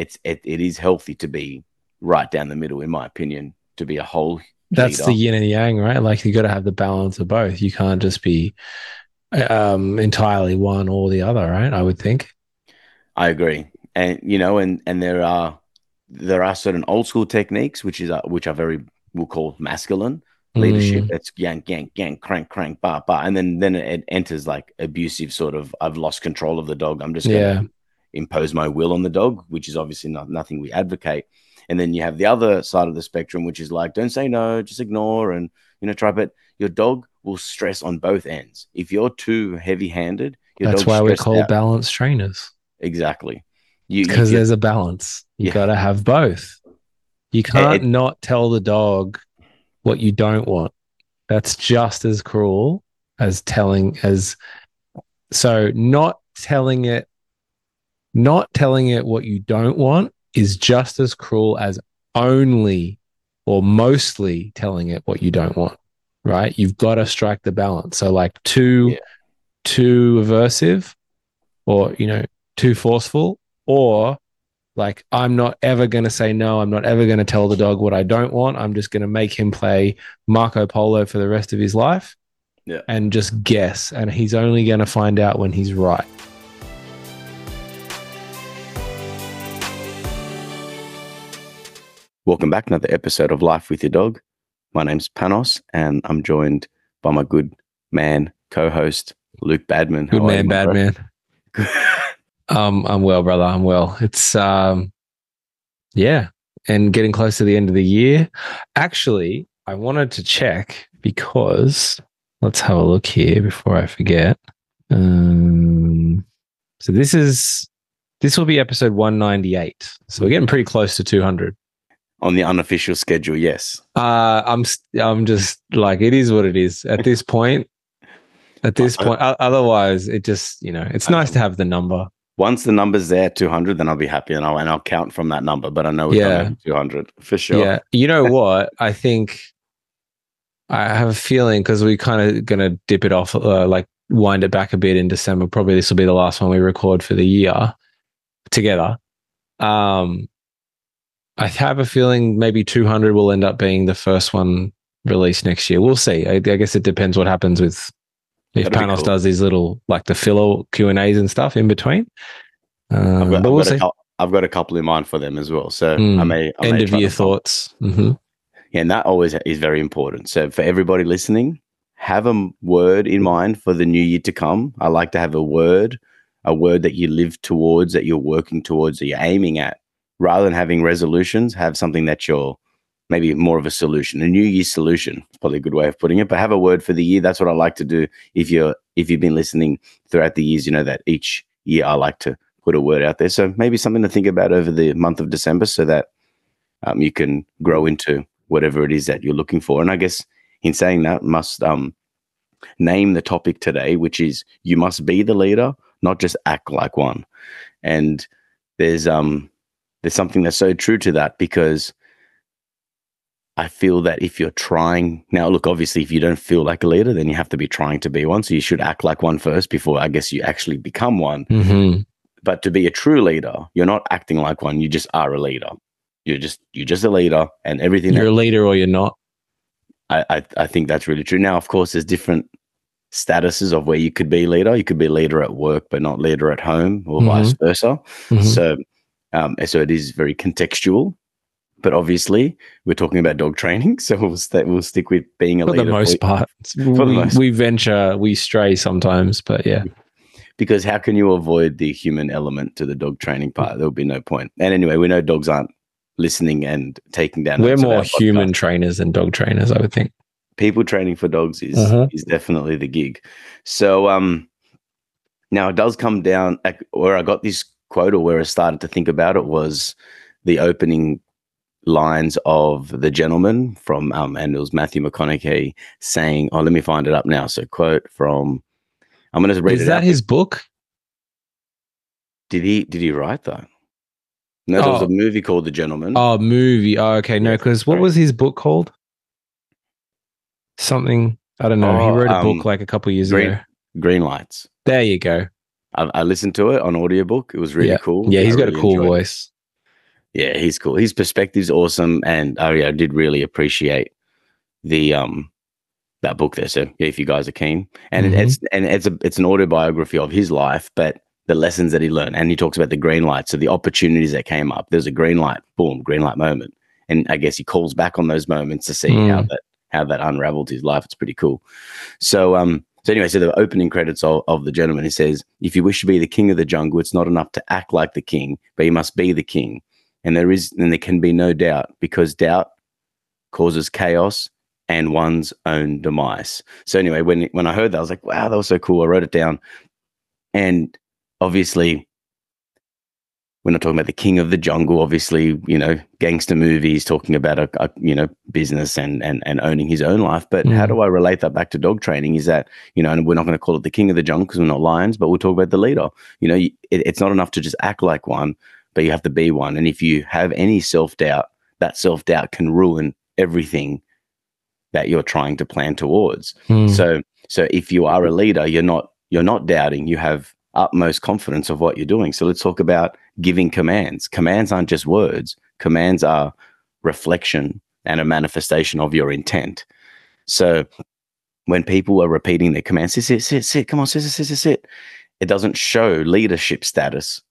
it's it, it is healthy to be right down the middle, in my opinion, to be a whole. That's leader. the yin and yang, right? Like you got to have the balance of both. You can't just be um, entirely one or the other, right? I would think. I agree, and you know, and and there are there are certain old school techniques which is uh, which are very we'll call masculine leadership. Mm. That's yank, yank, yank, crank, crank, bar, bar, and then then it enters like abusive sort of. I've lost control of the dog. I'm just Yeah. to impose my will on the dog, which is obviously not nothing we advocate. And then you have the other side of the spectrum, which is like, don't say no, just ignore, and you know, try. But your dog will stress on both ends. If you're too heavy-handed, That's why we stressed call out. balanced trainers exactly. Because there's a balance. You Yeah. got to have both. You can't it- not tell the dog what you don't want. That's just as cruel as telling as so not telling it not telling it what you don't want is just as cruel as only or mostly telling it what you don't want. Right? You've got to strike the balance. So like too Yeah. too aversive or you know too forceful or like i'm not ever going to say no i'm not ever going to tell the dog what i don't want i'm just going to make him play marco polo for the rest of his life Yeah. and just guess and he's only going to find out when he's right Welcome back, another episode of Life with Your Dog. My name's Panos, and I'm joined by my good man, co-host Luke Badman. good How are man you, my bad bro? man um i'm well brother i'm well it's um yeah and getting close to the end of the year actually i wanted to check because let's have a look here before i forget um so this is this will be episode 198 so we're getting pretty close to 200 On the unofficial schedule, yes. uh i'm I'm just like it is what it is at this point at this I- point o- otherwise it just you know it's I nice to have the number Once the number's there, 200, then I'll be happy, and I'll and I'll count from that number. But I know we're Yeah. 200 for sure. Yeah. You know what? I think I have a feeling because we're kind of going to dip it off, uh, like wind it back a bit in December. Probably this will be the last one we record for the year together. Um, I have a feeling maybe 200 will end up being the first one released next year. We'll see. I, I guess it depends what happens with if That'd Panos cool. does these little like the filler Q and A's and stuff in between. Um, I've got, but I've, we'll got a see. cou- I've got a couple in mind for them as well. So I Mm. may I End may of try year to follow- thoughts. hmm Yeah, and that always is very important. So for everybody listening, have a word in mind for the new year to come. I like to have a word, a word that you live towards, that you're working towards, that you're aiming at. Rather than having resolutions, have something that you're maybe more of a solution, a new year solution. It's probably a good way of putting it. But have a word for the year. That's what I like to do. If you're if you've been listening throughout the years, you know that each year I like to put a word out there. So maybe something to think about over the month of December, so that um, you can grow into whatever it is that you're looking for. And I guess in saying that, must um, name the topic today, which is you must be the leader, not just act like one. And there's um there's something that's so true to that because I feel that if you're trying now, look, obviously, if you don't feel like a leader, then you have to be trying to be one. So you should act like one first before I guess you actually become one hmm but to be a true leader, you're not acting like one. You just are a leader. You're just you're just a leader, and everything. You're That, a leader or you're not. I, I I think that's really true. Now, of course, there's different statuses of where you could be leader. You could be leader at work, but not leader at home, or Mhm. vice versa. Mhm. So, um, so it is very contextual. But obviously, we're talking about dog training, so we'll st- we'll stick with being a for leader the most part. the we, most- we venture, we stray sometimes, but yeah. because how can you avoid the human element to the dog training part? There would be no point. And anyway, we know dogs aren't listening and taking down. We're more our podcast. human trainers than dog trainers, I would think. people training for dogs is Mhm. is definitely the gig. So um now it does come down where I got this quote or where I started to think about it was the opening lines of the Gentlemen from um and it was Matthew McConaughey saying, Oh, let me find it up now. So quote from I'm gonna read Is it that out. his book? did he did he write that? No, there was Oh. a movie called The Gentlemen. Oh, movie. Oh, okay. No, because what was his book called? Something. I don't know. he Oh, wrote a um, book like a couple years Green- ago. Greenlights. There you go. I, I listened to it on audiobook. It was really Yeah. cool. Yeah, he's I got a cool enjoyed it. voice. Yeah, he's cool. His perspective's awesome, and oh yeah, I did really appreciate the um that book there. So yeah, if you guys are keen, and Mhm. it's and it's a it's an autobiography of his life, but the lessons that he learned, and he talks about the green light, so the opportunities that came up. There's a green light, boom, green light moment, and I guess he calls back on those moments to see how Mm. that how that unraveled his life. It's pretty cool. So um. So anyway, so the opening credits of, of the Gentlemen, he says, "If you wish to be the king of the jungle, it's not enough to act like the king, but you must be the king." And there is, and there can be no doubt, because doubt causes chaos and one's own demise. So anyway, when when I heard that, I was like, "Wow, that was so cool." I wrote it down, and obviously, we're not talking about the king of the jungle. Obviously, you know, gangster movies talking about a, a you know business and and and owning his own life. But how Mm. do I relate that back to dog training? Is that you know, and we're not going to call it the king of the jungle because we're not lions, but we'll talk about the leader. You know, it, it's not enough to just act like one, but you have to be one. And if you have any self doubt, that self doubt can ruin everything that you're trying to plan towards. Mm. So so if you are a leader, you're not you're not doubting. You have utmost confidence of what you're doing. So let's talk about giving commands. Commands aren't just words. Commands are reflection and a manifestation of your intent. So when people are repeating their commands, sit, sit, sit, sit, come on, sit, sit, sit, sit, sit, it doesn't show leadership status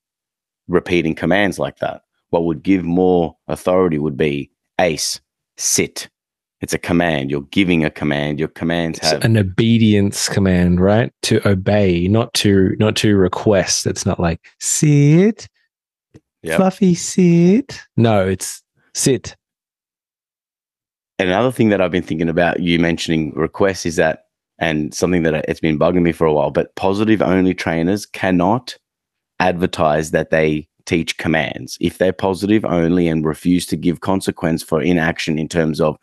repeating commands like that. What would give more authority would be ace, sit. It's a command. You're giving a command. Your commands It's have an obedience command, right? To obey, not to not to request. It's not like sit, Yep. fluffy sit. No, it's sit. another thing that I've been thinking about you mentioning requests is that, and something that it's been bugging me for a while, but positive only trainers cannot advertise that they teach commands. If they're positive only and refuse to give consequence for inaction in terms of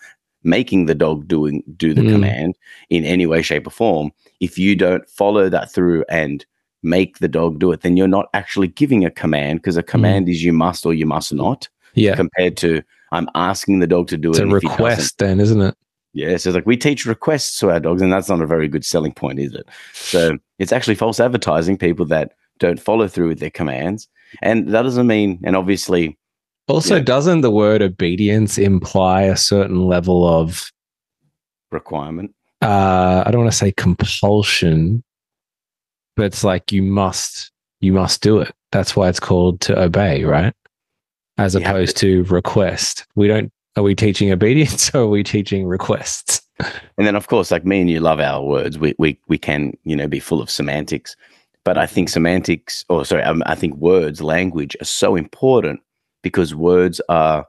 making the dog doing do the Mm. command in any way, shape, or form, if you don't follow that through and make the dog do it, then you're not actually giving a command because a command is you must or you must not Yeah. compared to I'm asking the dog to do it. It's it. a and if he doesn't- request then, isn't it? yeah, so it's like we teach requests to our dogs, and that's not a very good selling point, is it? So it's actually false advertising people that don't follow through with their commands. And that doesn't mean, and obviously, Also, Yeah. doesn't the word obedience imply a certain level of requirement. uh I don't want to say compulsion, but it's like you must you must do it. That's why it's called to obey, right? As You opposed to request. We don't are we teaching obedience or are we teaching requests? And then, of course, like me and you love our words. We, we, we can, you know, be full of semantics. But I think semantics, or sorry, um, I think words, language are so important because words are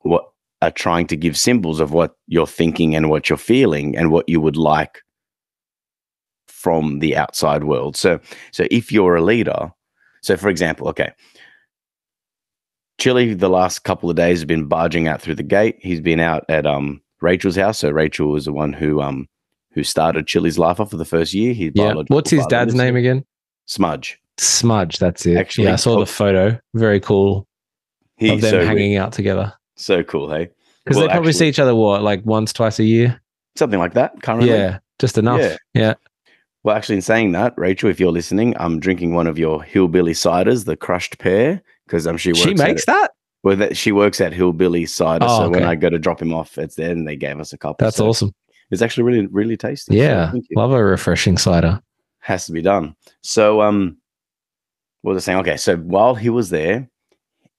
what are trying to give symbols of what you're thinking and what you're feeling and what you would like from the outside world. So, so if you're a leader, so for example, okay, Chili the last couple of days has been barging out through the gate. He's been out at um Rachel's house. So Rachel was the one who um who started Chili's life off for the first year. His Yeah. What's his dad's name again? Smudge. Smudge, that's it. Actually, yeah, I saw the photo. Very cool He's of them so, hanging out together. so cool, hey? Because Well, they probably actually- see each other what, like once, twice a year? Something like that currently. Yeah, just enough. Yeah. Yeah. Well, actually, in saying that, Rachel, if you're listening, I'm drinking one of your hillbilly ciders, the crushed pear, because um, she works She makes that? Well, that she works at Hillbilly Cider, Oh, so when. I go to drop him off, it's there, and they gave us a couple. That's so awesome. It's actually really, really tasty. Yeah. you. Love a refreshing cider. has to be done. So, um, what was I saying? Okay, so while he was there,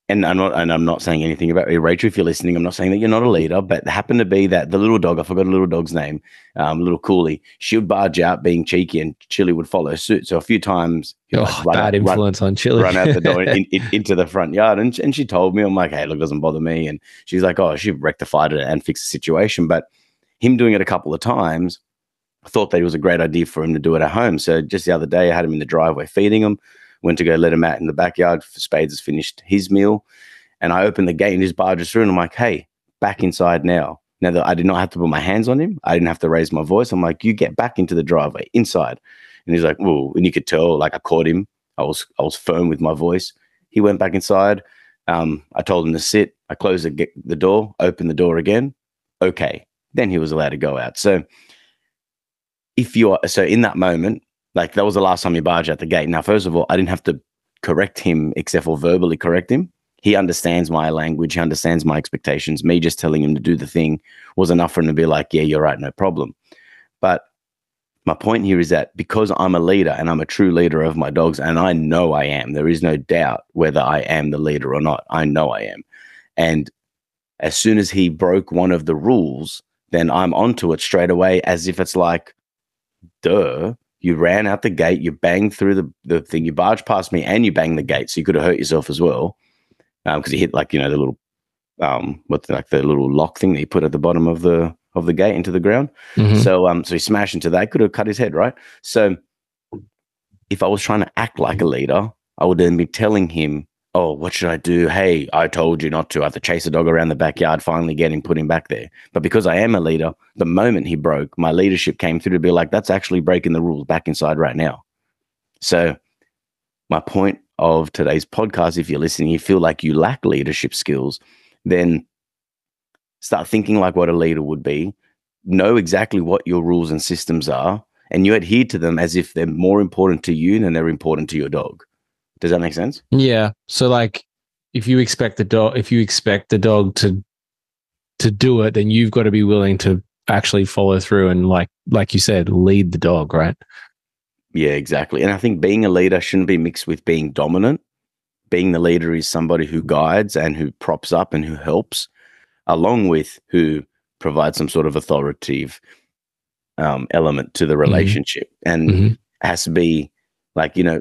and I'm not, and I'm not saying anything about Rachel. If you're listening, I'm not saying that you're not a leader, but it happened to be that the little dog, I forgot the little dog's name, um, little Cooley, she would barge out being cheeky, and Chili would follow suit. So a few times, Oh, like, bad run- influence on chili. run out the door in, in, into the front yard. And, and she told me, I'm like, hey, look, it doesn't bother me. And she's like, oh, she rectified it and fixed the situation. But him doing it a couple of times, I thought that it was a great idea for him to do it at home. So just the other day, I had him in the driveway feeding him, went to go let him out in the backyard. Spades has finished his meal. And I opened the gate and just barges through. And I'm like, hey, back inside now. Now that I did not have to put my hands on him, I didn't have to raise my voice. I'm like, you get back into the driveway inside. And he's like, "Whoa!" And you could tell, like I caught him. I was I was firm with my voice. He went back inside. Um, I told him to sit. I closed the, the door, opened the door again. Okay, then he was allowed to go out. So if you are so in that moment, like that was the last time he barged out the gate. Now, first of all, I didn't have to correct him except for verbally correct him. he understands my language, he understands my expectations. Me just telling him to do the thing was enough for him to be like, yeah, you're right, no problem. But my point here is that because I'm a leader and I'm a true leader of my dogs, and I know I am, there is no doubt whether I am the leader or not. I know I am. And as soon as he broke one of the rules, then I'm onto it straight away as if it's like, duh, you ran out the gate, you banged through the, the thing, you barged past me and you banged the gate. So you could have hurt yourself as well. Um, cause you hit like, you know, the little, um, what's like the little lock thing that you put at the bottom of the, of the gate into the ground. Mhm. So, um, so he smashed into that, could have cut his head, right? So if I was trying to act like a leader, I would then be telling him, Oh, what should I do? Hey, I told you not to. I have to chase a dog around the backyard, finally get him, put him back there. But because I am a leader, the moment he broke, my leadership came through to be like, that's actually breaking the rules back inside right now. So, my point of today's podcast, if you're listening, you feel like you lack leadership skills, then start thinking like what a leader would be, know exactly what your rules and systems are, and you adhere to them as if they're more important to you than they're important to your dog. Does that make sense? Yeah. So like if you expect the dog if you expect the dog to to do it, then you've got to be willing to actually follow through and like like you said, lead the dog, right? Yeah, exactly. And I think being a leader shouldn't be mixed with being dominant. Being the leader is somebody who guides and who props up and who helps, along with who provides some sort of authoritative um, element to the relationship. And Mhm. has to be like, you know,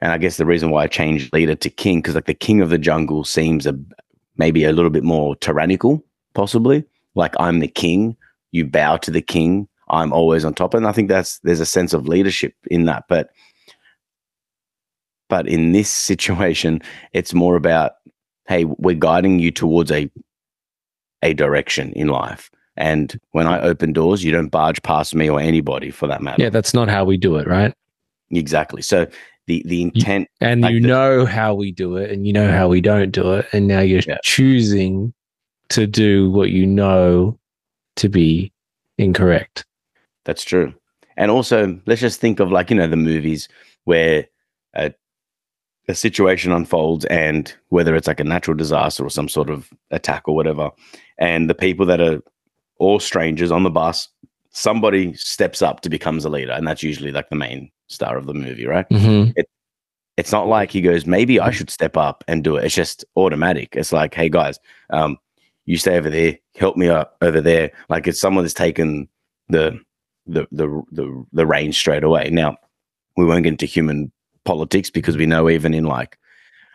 and I guess the reason why I changed leader to king, because like the king of the jungle seems a maybe a little bit more tyrannical, possibly. Like I'm the king, you bow to the king, I'm always on top. And I think that's there's a sense of leadership in that. But but in this situation, it's more about, hey, we're guiding you towards a a direction in life. And when I open doors, you don't barge past me or anybody for that matter. Yeah, that's not how we do it, right? Exactly. So the the intent And Like you the- know how we do it and you know how we don't do it. And now you're Yeah. choosing to do what you know to be incorrect. That's true. And also, let's just think of like, you know, the movies where a, a situation unfolds and whether it's like a natural disaster or some sort of attack or whatever, and the people that are all strangers on the bus, somebody steps up to becomes a leader. And that's usually like the main star of the movie, right? Mhm. It's not like he goes, maybe I should step up and do it. It's just automatic. It's like, hey guys, um, you stay over there, help me up over there. Like it's someone that's taken the the the the the reins straight away. Now, we won't get into human politics because we know even in like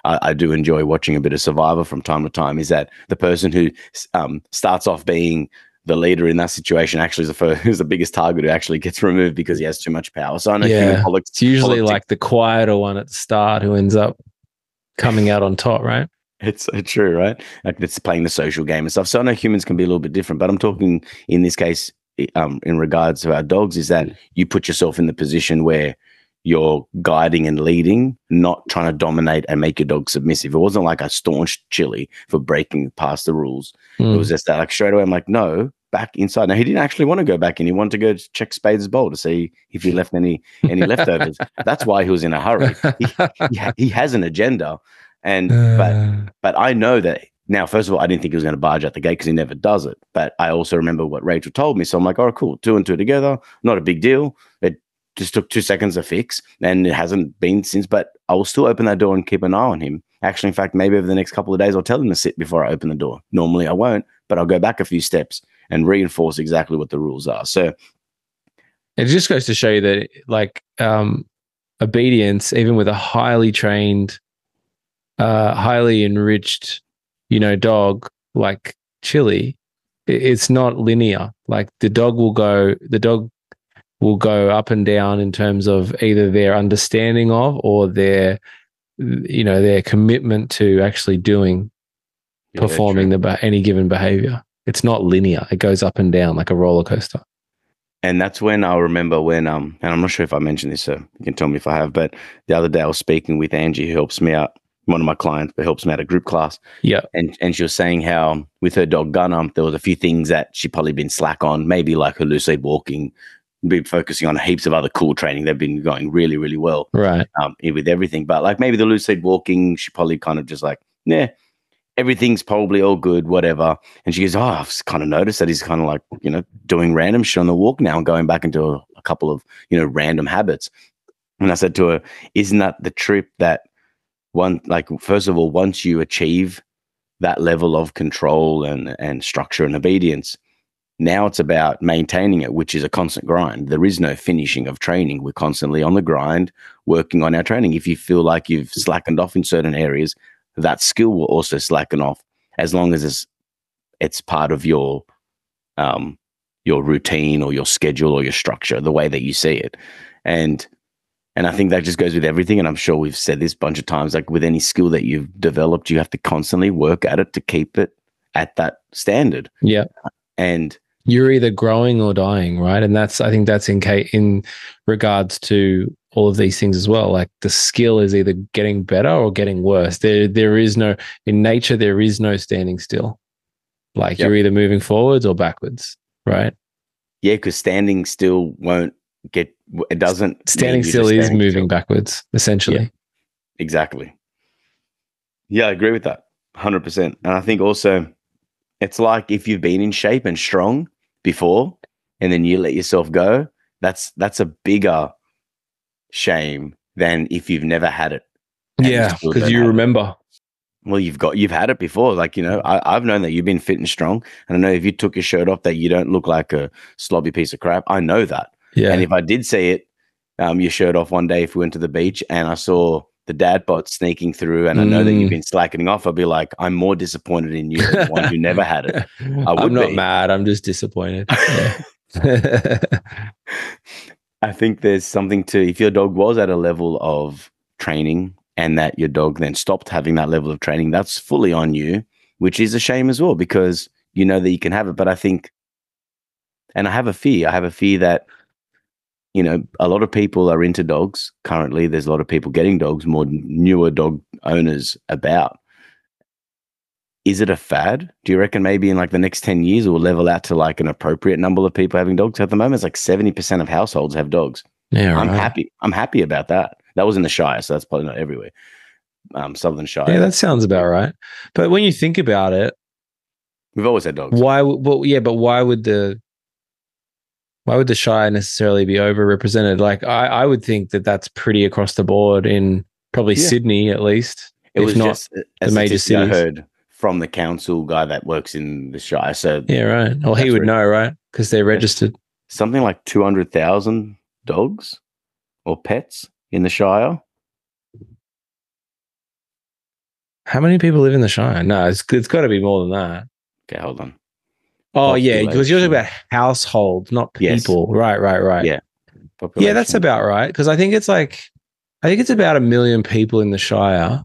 I, I do enjoy watching a bit of Survivor from time to time. Is that the person who um, starts off being the leader in that situation actually is the first, who's the biggest target who actually gets removed because he has too much power. So I know Yeah. politics, It's usually politics- like the quieter one at the start who ends up coming out on top, right? It's so true, right? Like it's playing the social game and stuff. So I know humans can be a little bit different, but I'm talking in this case, um, in regards to our dogs, is that you put yourself in the position where you're guiding and leading, not trying to dominate and make your dog submissive. It wasn't like a staunch Chili for breaking past the rules. It Mm. was just that, like straight away, I'm like, no, back inside. Now he didn't actually want to go back in. He wanted to go check Spade's bowl to see if he left any any leftovers. That's why he was in a hurry. He, he, he has an agenda, and but Uh, but I know that now. First of all, I didn't think he was going to barge out the gate because he never does it. But I also remember what Rachel told me, so I'm like, "Oh, cool, two and two together, not a big deal." It just took two seconds to fix, and it hasn't been since. But I will still open that door and keep an eye on him. Actually, in fact, maybe over the next couple of days, I'll tell him to sit before I open the door. Normally, I won't, but I'll go back a few steps and reinforce exactly what the rules are. So, it just goes to show you that like um obedience even with a highly trained uh highly enriched you know dog like chili it's not linear like the dog will go the dog will go up and down in terms of either their understanding of or their you know their commitment to actually doing yeah, performing true. the any given behavior it's not linear it goes up and down like a roller coaster And that's when I remember when um and I'm not sure if I mentioned this, so you can tell me if I have, but the other day I was speaking with Angie who helps me out, one of my clients, but helps me out a group class. yeah And and she was saying how with her dog Gunner, there was a few things that she probably been slack on, maybe like her loose-lead walking, been focusing on heaps of other cool training. They've been going really, really well right um with everything. But like maybe the loose-lead walking, she probably kind of just like yeah, everything's probably all good, whatever. And she goes, oh, I've kind of noticed that he's kind of like, you know, doing random shit on the walk now and going back into a, a couple of, you know, random habits. And I said to her, isn't that the trip that one, like, first of all, once you achieve that level of control and, and structure and obedience, now it's about maintaining it, which is a constant grind. There is no finishing of training. We're constantly on the grind, working on our training. If you feel like you've slackened off in certain areas, that skill will also slacken off as long as it's it's part of your um your routine or your schedule or your structure, the way that you see it. And and I think that just goes with everything. And I'm sure we've said this a bunch of times. Like with any skill that you've developed, you have to constantly work at it to keep it at that standard. Yeah. And you're either growing or dying, right? And that's I think that's in in regards to all of these things as well. Like the skill is either getting better or getting worse. There there is no in nature there is no standing still. Like yep. you're either moving forwards or backwards, right? Yeah, because standing still won't get it doesn't standing still is standing moving still. backwards, essentially. Yeah, exactly. Yeah, I agree with that. 100%. And I think also it's like if you've been in shape and strong before and then you let yourself go, that's that's a bigger shame than if you've never had it. Yeah, because you remember. It. Well, you've got you've had it before. Like you know, I, have known that you've been fit and strong, and I know if you took your shirt off, that you don't look like a slobby piece of crap. I know that. Yeah. And if I did see it, um, your shirt off one day, if we went to the beach, and I saw the dad bod sneaking through, and I know that you've mm. been slackening off, I'd be like, I'm more disappointed in you than one who never had it. I would I'm not be. mad. I'm just disappointed. I think there's something to if your dog was at a level of training and that your dog then stopped having that level of training, that's fully on you, which is a shame as well because you know that you can have it. But I think, and I have a fear, I have a fear that, you know, a lot of people are into dogs currently. There's a lot of people getting dogs, more newer dog owners about is it a fad? Do you reckon maybe in like the next 10 years it will level out to like an appropriate number of people having dogs? At the moment, it's like 70% of households have dogs. Yeah, I'm happy. I'm happy about that. That was in the Shire, so that's probably not everywhere. Um, Sutherland Shire. Yeah, that sounds about right. But when you think about it, we've always had dogs. Why? Well, yeah, but why would the why would the Shire necessarily be overrepresented? Like, I, I would think that that's pretty across the board in probably yeah. Sydney at least. It was not just the major cities. I heard from the council guy that works in the Shire. So yeah, right. Well, he would know, right? Because they're registered. Something like two hundred thousand dogs or pets in the Shire. How many people live in the Shire? No, it's it's got to be more than that. Okay, hold on. Oh yeah, because you're talking about households, not people. Yes. Right, right, right. Yeah. Population. Yeah, that's about right. Because I think it's like, I think it's about a million people in the Shire.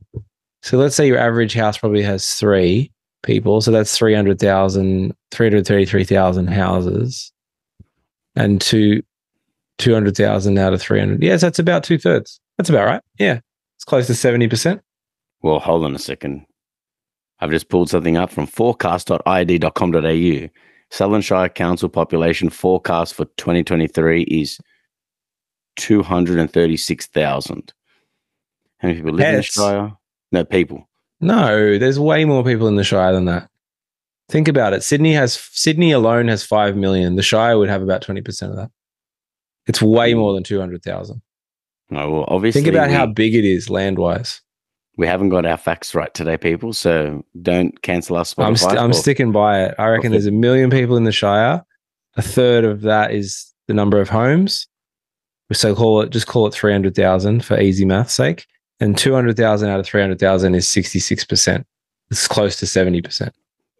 So let's say your average house probably has three people. So that's 300,000, 333,000 houses and two, 200,000 out of 300. Yes, that's about two thirds. That's about right. Yeah. It's close to 70%. Well, hold on a second. I've just pulled something up from forecast.id.com.au. Sutherland Shire Council population forecast for 2023 is 236,000. How many people live Pets. in the Shire? No, people. No, there's way more people in the Shire than that. Think about it. Sydney has Sydney alone has five million. The Shire would have about twenty percent of that. It's way hmm. more than two hundred thousand. No, well, obviously. Think about we, how big it is land wise. We haven't got our facts right today, people. So don't cancel us. I'm, st- I'm sticking by it. I reckon okay. there's a million people in the Shire. A third of that is the number of homes. So call it just call it three hundred thousand for easy math's sake and 200,000 out of 300,000 is 66%. It's close to 70%.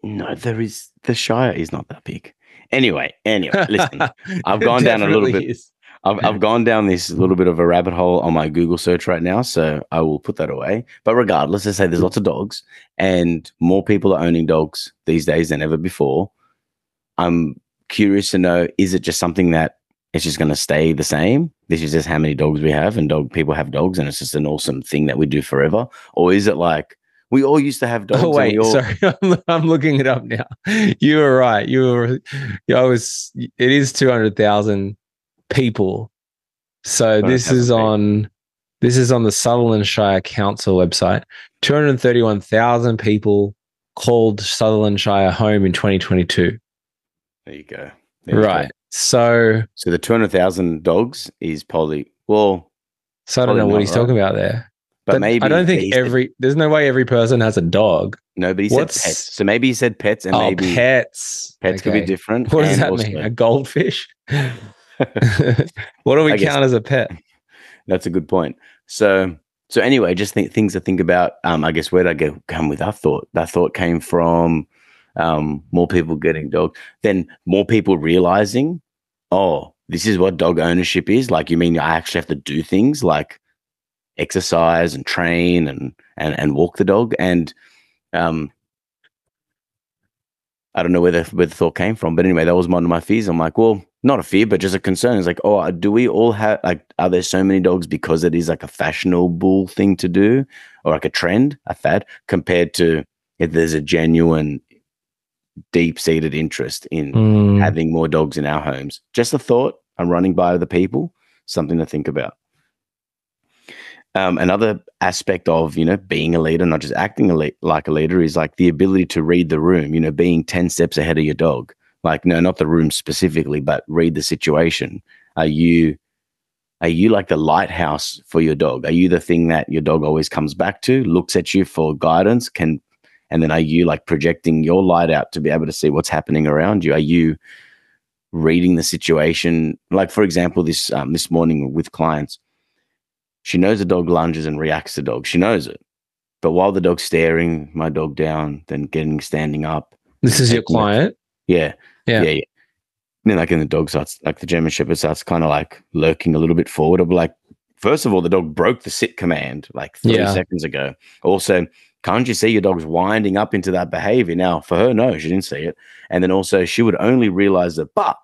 No, there is the Shire is not that big. Anyway, anyway, listen, I've gone down a little bit. I've, I've gone down this little bit of a rabbit hole on my Google search right now, so I will put that away. But regardless, I say there's lots of dogs, and more people are owning dogs these days than ever before. I'm curious to know: is it just something that it's just going to stay the same. This is just how many dogs we have, and dog people have dogs, and it's just an awesome thing that we do forever. Or is it like we all used to have oh, dogs? Oh wait, all- sorry, I'm, looking it up now. You were right. You were. I was. It is two hundred thousand people. So this is on This is on the Sutherland Shire Council website. 231,000 people called Sutherland Shire home in 2022. There you go. There you right. go. So, So the two hundred thousand dogs is probably well, so I don't know what he's right? talking about there. but That- maybe I don't think said- every, there's no way every person has a dog. no, but he What's- said pets. So maybe he said pets, and oh, maybe pets. pets could be different. What does that also- mean? A goldfish? what do we I guess- count as a pet? That's a good point. So, so anyway, just think things to think about. Um, I guess where did I go come with that thought? That thought came from um, more people getting dogs, then more people realizing, oh, this is what dog ownership is. Like, you mean I actually have to do things like exercise and train and and and walk the dog and um. I don't know where the, where the thought came from, but anyway, that was one of my fears. I'm like, well, not a fear, but just a concern. It's like, oh, do we all have like, are there so many dogs because it is like a fashionable thing to do, or like a trend, a fad, compared to if there's a genuine, deep-seated interest in Mm, having more dogs in our homes? Just a thought. I'm running by the people. Something to think about. Um, another aspect of you know being a leader, not just acting a le- like a leader, is like the ability to read the room. You know, being ten steps ahead of your dog. Like no, not the room specifically, but read the situation. Are you are you like the lighthouse for your dog? Are you the thing that your dog always comes back to, looks at you for guidance, can and then are you like projecting your light out to be able to see what's happening around you? Are you reading the situation? Like for example, this um, this morning with clients, she knows the dog lunges and reacts to dog. She knows it, but while the dog's staring my dog down, then getting standing up, this is your client. yeah, Yeah. yeah, yeah. Then like, and the dog starts like the German Shepherd starts kind of like lurking a little bit forward. I'm like, first of all, the dog broke the sit command like three Yeah. seconds ago. Also, can't you see your dog's winding up into that behavior? Now, for her, no, she didn't see it. And then also, she would only realize the bark,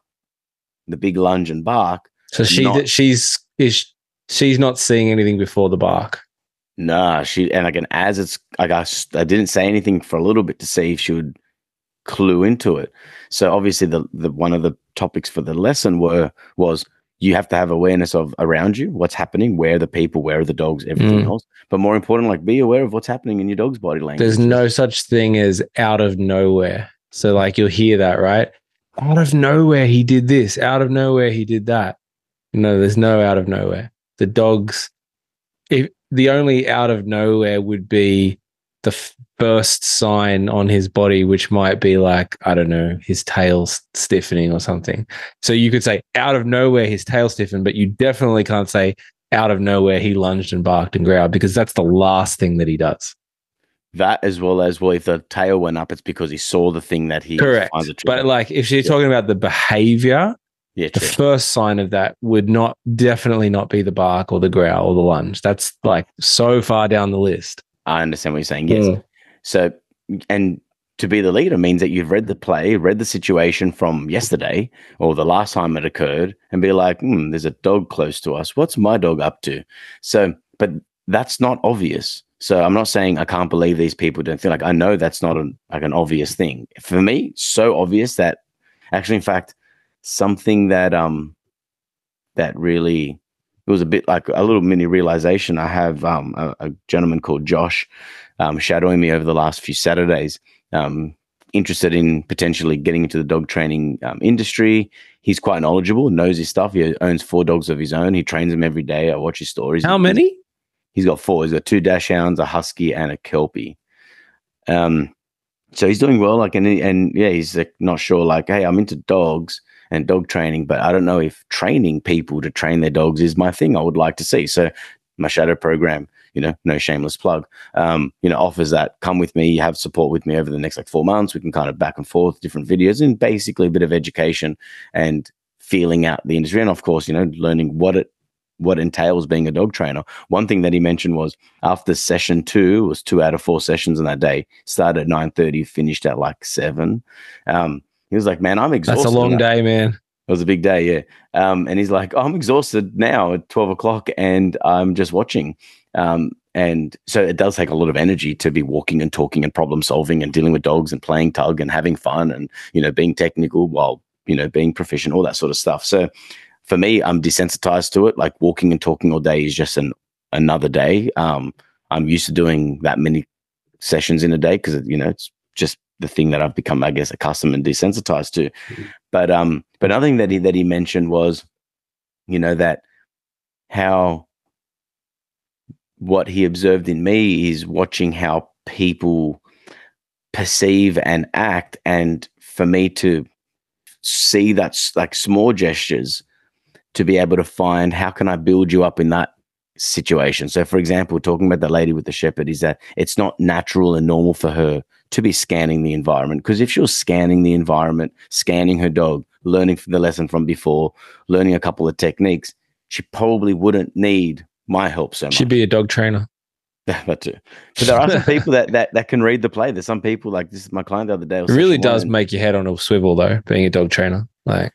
the big lunge and bark. So she not- she's is she's not seeing anything before the bark. Nah, she and again, as it's like I didn't say anything for a little bit to see if she would clue into it. So obviously, the the one of the topics for the lesson were was you have to have awareness of around you, what's happening, where are the people, where are the dogs, everything Mm. else. But more important, like be aware of what's happening in your dog's body language. There's no such thing as out of nowhere. So like you'll hear that, right? Out of nowhere he did this. Out of nowhere he did that. No, there's no out of nowhere. The dogs if the only out of nowhere would be the first sign on his body which might be like I don't know, his tail stiffening or something. So you could say out of nowhere his tail stiffened, but you definitely can't say out of nowhere he lunged and barked and growled because that's the last thing that he does. that as well as well if the tail went up, it's because he saw the thing that he Correct. But like if you're Yeah. talking about the behavior, yeah, the first sign of that would not definitely not be the bark or the growl or the lunge. That's like so far down the list. I understand what you're saying. Yes. Mm. So, and to be the leader means that you've read the play, read the situation from yesterday or the last time it occurred, and be like, hmm, there's a dog close to us. What's my dog up to? So, but that's not obvious. So I'm not saying I can't believe these people don't feel like I know that's not an, like an obvious thing. For me, so obvious that actually, in fact, something that um that really it was a bit like a little mini realization. I have um a, a gentleman called Josh um, shadowing me over the last few Saturdays. Um, interested in potentially getting into the dog training um, industry. He's quite knowledgeable, knows his stuff. He owns four dogs of his own. He trains them every day. I watch his stories. How many? He's got four. He's got two dachshunds, a husky, and a kelpie. Um, so he's doing well. Like, and and yeah, he's like not sure. Like, hey, I'm into dogs and dog training, but I don't know if training people to train their dogs is my thing. I would like to see. So my shadow program, you know, no shameless plug, um, you know, offers that. Come with me, have support with me over the next like four months. We can kind of back and forth different videos and basically a bit of education and feeling out the industry, and of course, you know, learning what it what entails being a dog trainer. One thing that he mentioned was after session two was two out of four sessions in that day. Started at nine thirty, finished at like seven. Um, he was like, "Man, I'm exhausted." That's a long day, man. it was a big day, yeah. Um, and he's like, oh, I'm exhausted now at 12 o'clock and I'm just watching. Um, and so it does take a lot of energy to be walking and talking and problem solving and dealing with dogs and playing tug and having fun and, you know, being technical while, you know, being proficient, all that sort of stuff. So for me, I'm desensitized to it. Like walking and talking all day is just an another day. Um, I'm used to doing that many sessions in a day because you know it's just the thing that I've become, I guess, accustomed and desensitized to. But um, but another thing that he that he mentioned was, you know, that how what he observed in me is watching how people perceive and act, and for me to see that like small gestures to be able to find how can I build you up in that situation. So, for example, talking about the lady with the shepherd is that it's not natural and normal for her to be scanning the environment because if she was scanning the environment, scanning her dog, learning the lesson from before, learning a couple of techniques, she probably wouldn't need my help so much. She'd be a dog trainer. but too. But there are some people that, that that can read the play. There's some people like this is my client the other day. It really does make your head on a swivel though, being a dog trainer. Like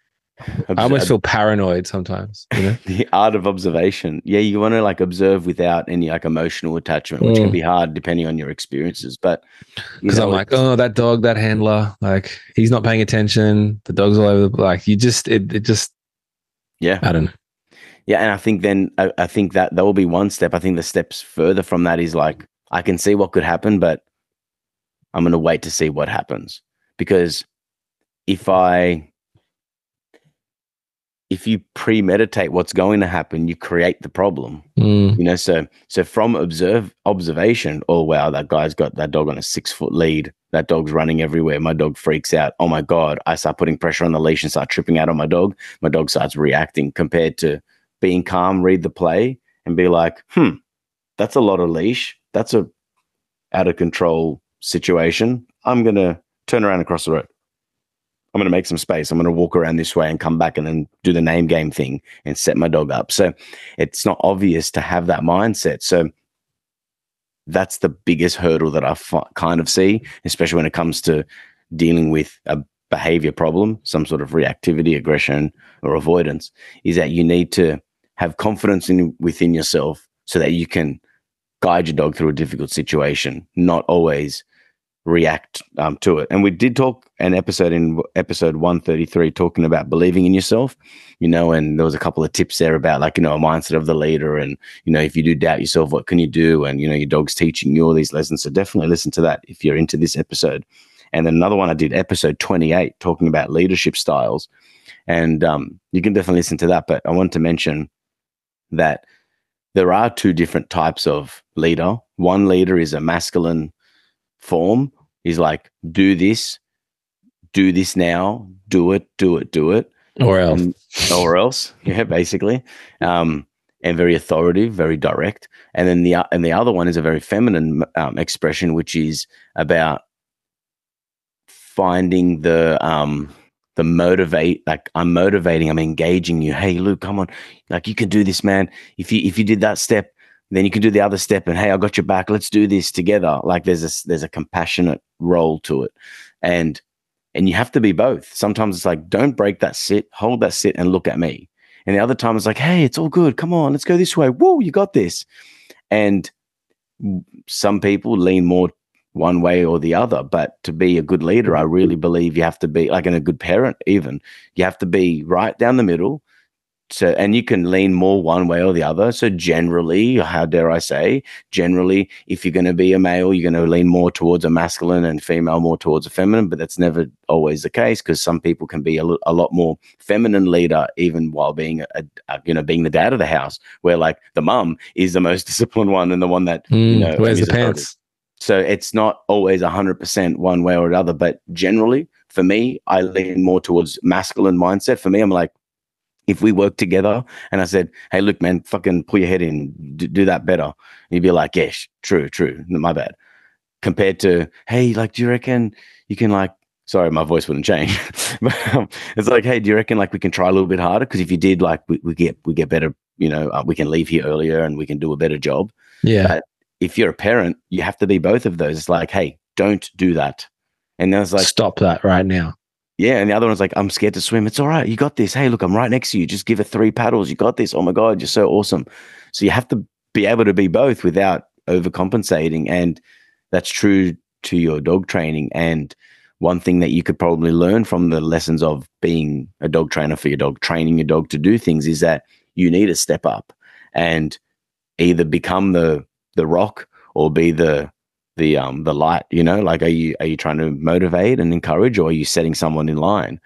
I almost feel paranoid sometimes. You know? the art of observation. Yeah, you want to like observe without any like emotional attachment, which mm. can be hard depending on your experiences. But because I'm like, oh, that dog, that handler, like he's not paying attention. The dog's all over the like. You just it it just yeah. I don't know. Yeah, and I think then I, I think that that will be one step. I think the steps further from that is like I can see what could happen, but I'm going to wait to see what happens because if I if you premeditate what's going to happen, you create the problem. Mm. You know, so so from observe observation, oh wow, that guy's got that dog on a six foot lead. That dog's running everywhere. My dog freaks out. Oh my god! I start putting pressure on the leash and start tripping out on my dog. My dog starts reacting. Compared to being calm, read the play, and be like, hmm, that's a lot of leash. That's a out of control situation. I'm gonna turn around across the road. I'm going to make some space. I'm going to walk around this way and come back and then do the name game thing and set my dog up. So it's not obvious to have that mindset. So that's the biggest hurdle that I f- kind of see, especially when it comes to dealing with a behavior problem, some sort of reactivity, aggression, or avoidance, is that you need to have confidence in within yourself so that you can guide your dog through a difficult situation, not always react um, to it. And we did talk an episode in episode 133 talking about believing in yourself, you know, and there was a couple of tips there about like, you know, a mindset of the leader and, you know, if you do doubt yourself, what can you do? And, you know, your dog's teaching you all these lessons. So definitely listen to that if you're into this episode. And then another one I did episode 28 talking about leadership styles. And um, you can definitely listen to that. But I want to mention that there are two different types of leader. One leader is a masculine form. Is like do this do this now do it do it do it. Or else. And, or else yeah basically. Um and very authoritative very direct. And then the and the other one is a very feminine um, expression which is about finding the um the motivate like i'm motivating i'm engaging you. Hey luke come on. Like you can do this man. If you if you did that step then you can do the other step and hey i got your back. Let's do this together. Like there's a there's a compassionate role to it. And and you have to be both. Sometimes it's like don't break that sit hold that sit and look at me. And the other time it's like hey it's all good. Come on let's go this way. Whoa you got this. And some people lean more one way or the other. But to be a good leader i really believe you have to be like and a good parent even you have to be right down the middle so and you can lean more one way or the other. So generally how dare i say generally if you're going to be a male you're going to lean more towards a masculine and female more towards a feminine but that's never always the case because some people can be a, a, lot more feminine leader even while being a, a, you know being the dad of the house where like the mum is the most disciplined one and the one that mm, you know wears the pants. So it's not always 100% one way or another but generally for me i lean more towards masculine mindset. For me i'm like if we work together and I said, hey, look, man, fucking pull your head in, do, do that better. you'd be like, yes, true, true, my bad. Compared to, hey, like, do you reckon you can like, sorry, my voice wouldn't change. but um, it's like, hey, do you reckon like we can try a little bit harder? Because if you did, like, we, we get we get better, you know, uh, we can leave here earlier and we can do a better job. Yeah. But if you're a parent, you have to be both of those. It's like, hey, don't do that. And then it's like, stop that right now. Yeah, and the other one's like, I'm scared to swim. It's all right. You got this. Hey, look, I'm right next to you. Just give it three paddles. You got this. Oh my God, you're so awesome. So you have to be able to be both without overcompensating. And that's true to your dog training. And one thing that you could probably learn from the lessons of being a dog trainer for your dog, training your dog to do things, is that you need to step up. And either become the the rock or be the the um the light you know like are you are you trying to motivate and encourage or are you setting someone in line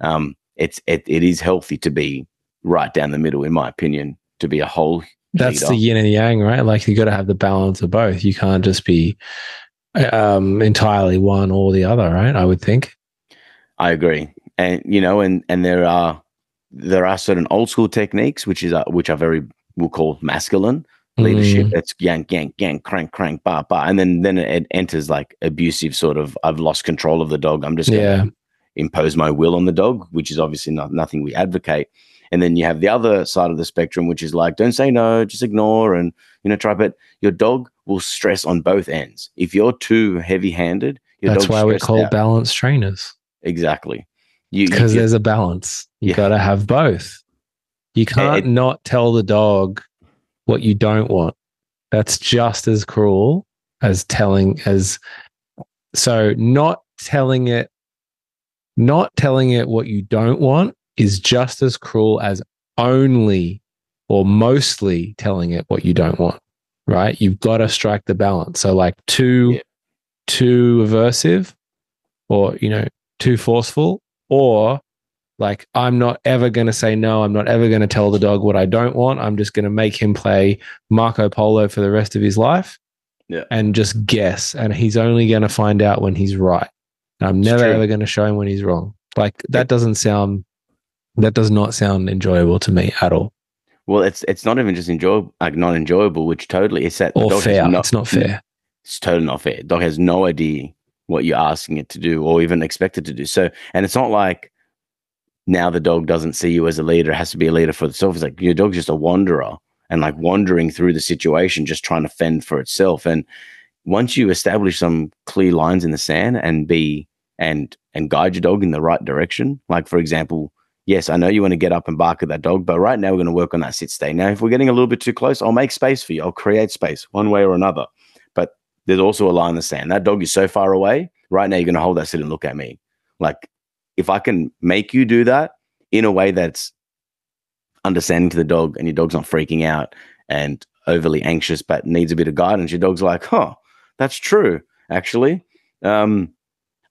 um it's it, it is healthy to be right down the middle in my opinion to be a whole That's leader. the yin and yang, right? Like you got to have the balance of both. You can't just be um, entirely one or the other, right? I would think. I agree, and you know, and and there are there are certain old school techniques which is uh, which are very we'll call masculine leadership. Mm, That's yank yank yank crank crank ba ba, and then then it enters like abusive sort of I've lost control of the dog. I'm just gonna yeah. impose my will on the dog, which is obviously not nothing we advocate. And then you have the other side of the spectrum, which is like, don't say no, just ignore and you know try. But your dog will stress on both ends. If you're too heavy-handed, your That's why we stressed call out. balanced trainers exactly. Because there's a balance. You Yeah. got to have both. You can't it- not tell the dog what you don't want. That's just as cruel as telling as so not telling it not telling it what you don't want is just as cruel as only or mostly telling it what you don't want. Right? You've got to strike the balance. So like too Yeah. too aversive or you know too forceful or like i'm not ever going to say no. I'm not ever going to tell the dog what i don't want. I'm just going to make him play marco polo for the rest of his life Yeah. and just guess. And he's only going to find out when he's right. I'm It's never true. ever going to show him when he's wrong. Like that doesn't sound that does not sound enjoyable to me at all. Well, it's it's not even just enjoyable, like not enjoyable, which totally it's that the or fair. no- it's not fair. It's totally not fair. Dog has no idea what you're asking it to do or even expect it to do. So, and it's not like now the dog doesn't see you as a leader, has to be a leader for itself. It's like your dog's just a wanderer and like wandering through the situation, just trying to fend for itself. And once you establish some clear lines in the sand and be and and guide your dog in the right direction, like for example, yes, I know you want to get up and bark at that dog, but right now we're going to work on that sit stay. Now, if we're getting a little bit too close, I'll make space for you. I'll create space one way or another. But there's also a line in the sand. That dog is so far away. Right now, you're going to hold that sit and look at me. Like, if I can make you do that in a way that's understanding to the dog and your dog's not freaking out and overly anxious, but needs a bit of guidance, your dog's like, huh, that's true, actually. Um,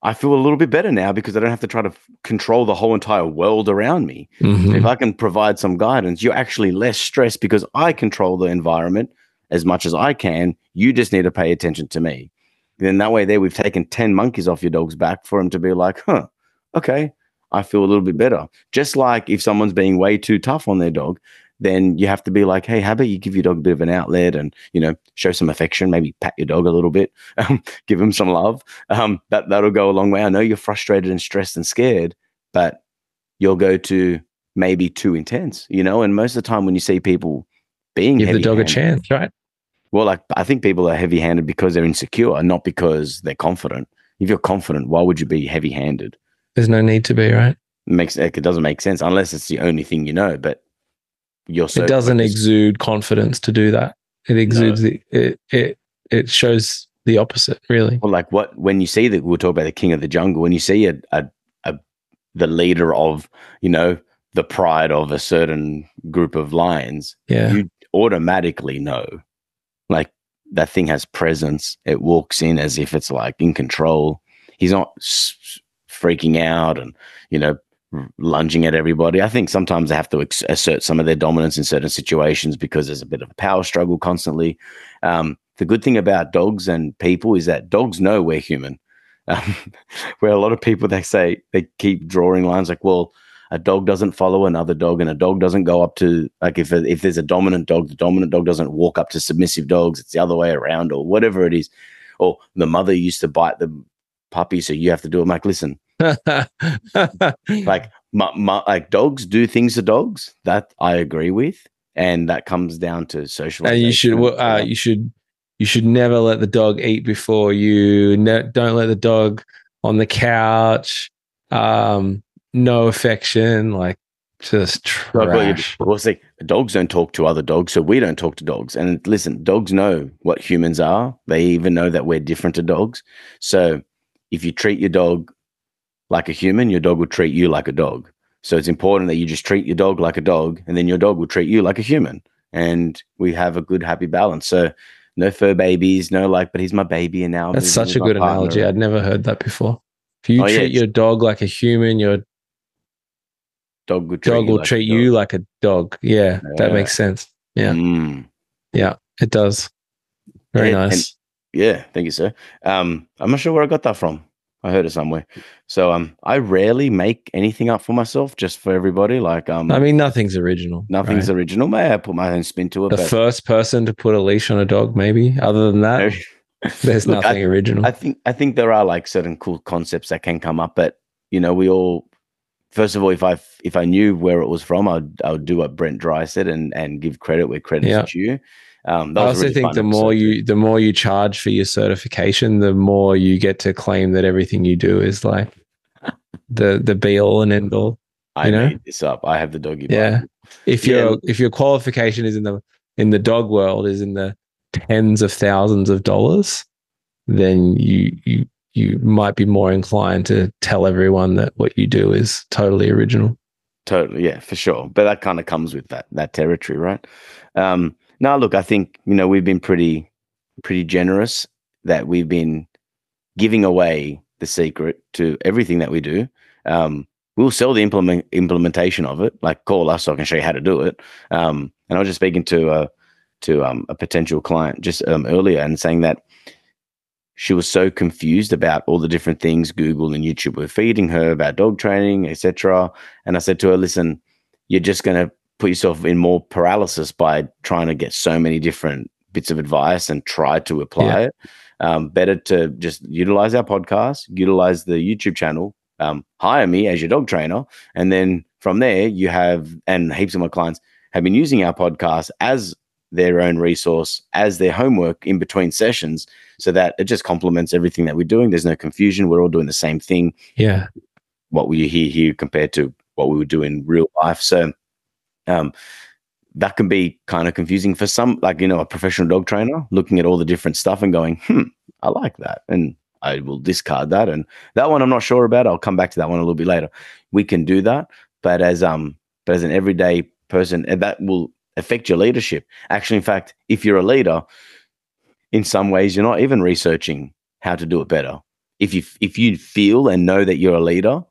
I feel a little bit better now because I don't have to try to f- control the whole entire world around me. Mhm. If I can provide some guidance, you're actually less stressed because I control the environment as much as I can. You just need to pay attention to me. Then that way, there we've taken 10 monkeys off your dog's back for him to be like, huh, okay, I feel a little bit better. Just like if someone's being way too tough on their dog, then you have to be like, hey, how about you give your dog a bit of an outlet and, you know, show some affection, maybe pat your dog a little bit, um, give him some love. Um, that, that'll go a long way. I know you're frustrated and stressed and scared, but you'll go to maybe too intense, you know. And most of the time, when you see people being give the dog a chance right well, like I think people are heavy-handed because they're insecure, not because they're confident. If you're confident, why would you be heavy-handed? There's no need to be right It makes it doesn't make sense unless it's the only thing you know. But you're so it doesn't focused- exude confidence to do that. It exudes the it it it shows the opposite, really. Well, like what when you see that we'll talk about the king of the jungle. When you see a, a, a the leader of you know the pride of a certain group of lions, Yeah. you automatically know like that thing has presence it walks in as if it's like in control he's not s- freaking out and you know lunging at everybody. I think sometimes they have to ex- assert some of their dominance in certain situations because there's a bit of a power struggle constantly. Um, the good thing about dogs and people is that dogs know we're human. Um, where a lot of people they say they keep drawing lines like well a dog doesn't follow another dog and a dog doesn't go up to like if if there's a dominant dog the dominant dog doesn't walk up to submissive dogs. It's the other way around or whatever it is. Or the mother used to bite the puppy so you have to do it. I'm like listen like my, my, like dogs do things to dogs that I agree with and that comes down to social and you should uh, you should you should never let the dog eat before you ne- don't let the dog on the couch um no affection like just Like, well, you- trash Well, see, dogs don't talk to other dogs, so we don't talk to dogs. And listen, dogs know what humans are. They even know that we're different to dogs. So if you treat your dog like a human, your dog will treat you like a dog. So it's important that you just treat your dog like a dog, and then your dog will treat you like a human. and we have a good happy balance. So no fur babies, no like, but he's my baby, and now That's such a good partner. analogy. I'd never heard that before. If you Oh, treat it's- your dog like a human, your Dog would treat dog you will like treat dog. you like a dog. Yeah, that makes sense. Yeah, Mm. it does. Very And- and- nice. Yeah, thank you, sir. Um, I'm not sure where I got that from. I heard it somewhere. So um, I rarely make anything up for myself, just for everybody. Like um, I mean, nothing's original. nothing's right? original. May I put my own spin to it? the first person to put a leash on a dog, maybe. Other than that, there's Look, I- nothing original. I think I think there are like certain cool concepts that can come up, but you know, we all first of all, if I if I knew where it was from, I'd I would do what Brent Dry said and and give credit where credit's Yeah. due. Um, I also really think the more you the more you charge for your certification, the more you get to claim that everything you do is like the the be all and end all. I you know? made this up. I have the doggy. Yeah. Bible. If Yeah. your if your qualification is in the in the dog world is in the tens of thousands of dollars, then you you you might be more inclined to tell everyone that what you do is totally original. Totally, yeah, for sure. But that kind of comes with that that territory, right? Um, now, look, I think you know we've been pretty pretty generous that we've been giving away the secret to everything that we do. Um, we'll sell the implement implementation of it. Like, call us so I can show you how to do it. Um, and I was just speaking to uh, to um, a potential client just um, earlier and saying that she was so confused about all the different things Google and YouTube were feeding her about dog training, etc. And I said to her, listen, you're just going to put yourself in more paralysis by trying to get so many different bits of advice and try to apply Yeah. it. Um, better to just utilize our podcast, utilize the YouTube channel, um, hire me as your dog trainer. And then from there, you have, and heaps of my clients have been using our podcast as their own resource, as their homework in between sessions, so that it just complements everything that we're doing. There's no confusion. We're all doing the same thing Yeah. what we hear here compared to what we would do in real life. So um, that can be kind of confusing for some, like, you know, a professional dog trainer looking at all the different stuff and going, hmm, I like that. And I will discard that. And that one I'm not sure about. I'll come back to that one a little bit later. We can do that. But as um, but as an everyday person, that will affect your leadership. Actually, in fact, if you're a leader, in some ways you're not even researching how to do it better. If you if you feel and know that you're a leader,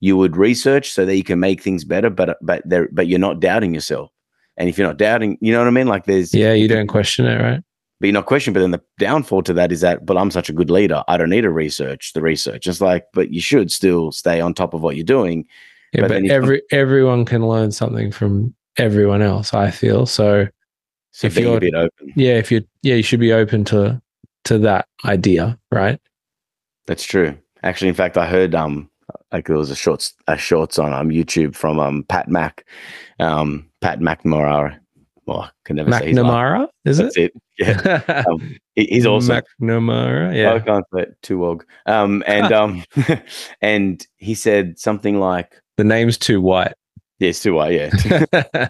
you would research so that you can make things better but but there but you're not doubting yourself and if you're not doubting you know what i mean like there's Yeah. You don't question it, right? but you're not questioning but then the downfall to that is that but i'm such a good leader i don't need to research the research it's like but you should still stay on top of what you're doing Yeah, But but, every everyone can learn something from everyone else. I feel so. so If you're- bit open Yeah, if you yeah, you should be open to to that idea, right? that's true actually in fact i heard um like there was a shorts a shorts on um youtube from um pat mack um pat mcnamara well i can never say his McNamara, is it? that's it yeah um, he's awesome McNamara. I Yeah. can't say it too wog. Um, and um, and he said something like, The name's too white. "Yes, too white, yeah."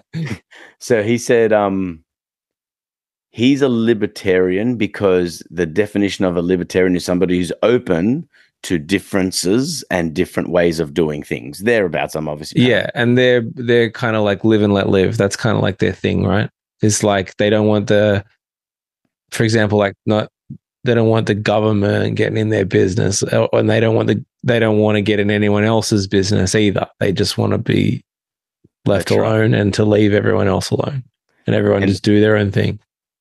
so he said, um, he's a libertarian because the definition of a libertarian is somebody who's open to differences and different ways of doing things. Thereabouts, I'm obviously yeah, and they're they're kind of like live and let live. That's kind of like their thing, right? It's like they don't want the, for example, like not they don't want the government getting in their business, uh, and they don't want the they don't want to get in anyone else's business either. They just want to be left That's right. alone and to leave everyone else alone, and everyone And- just do their own thing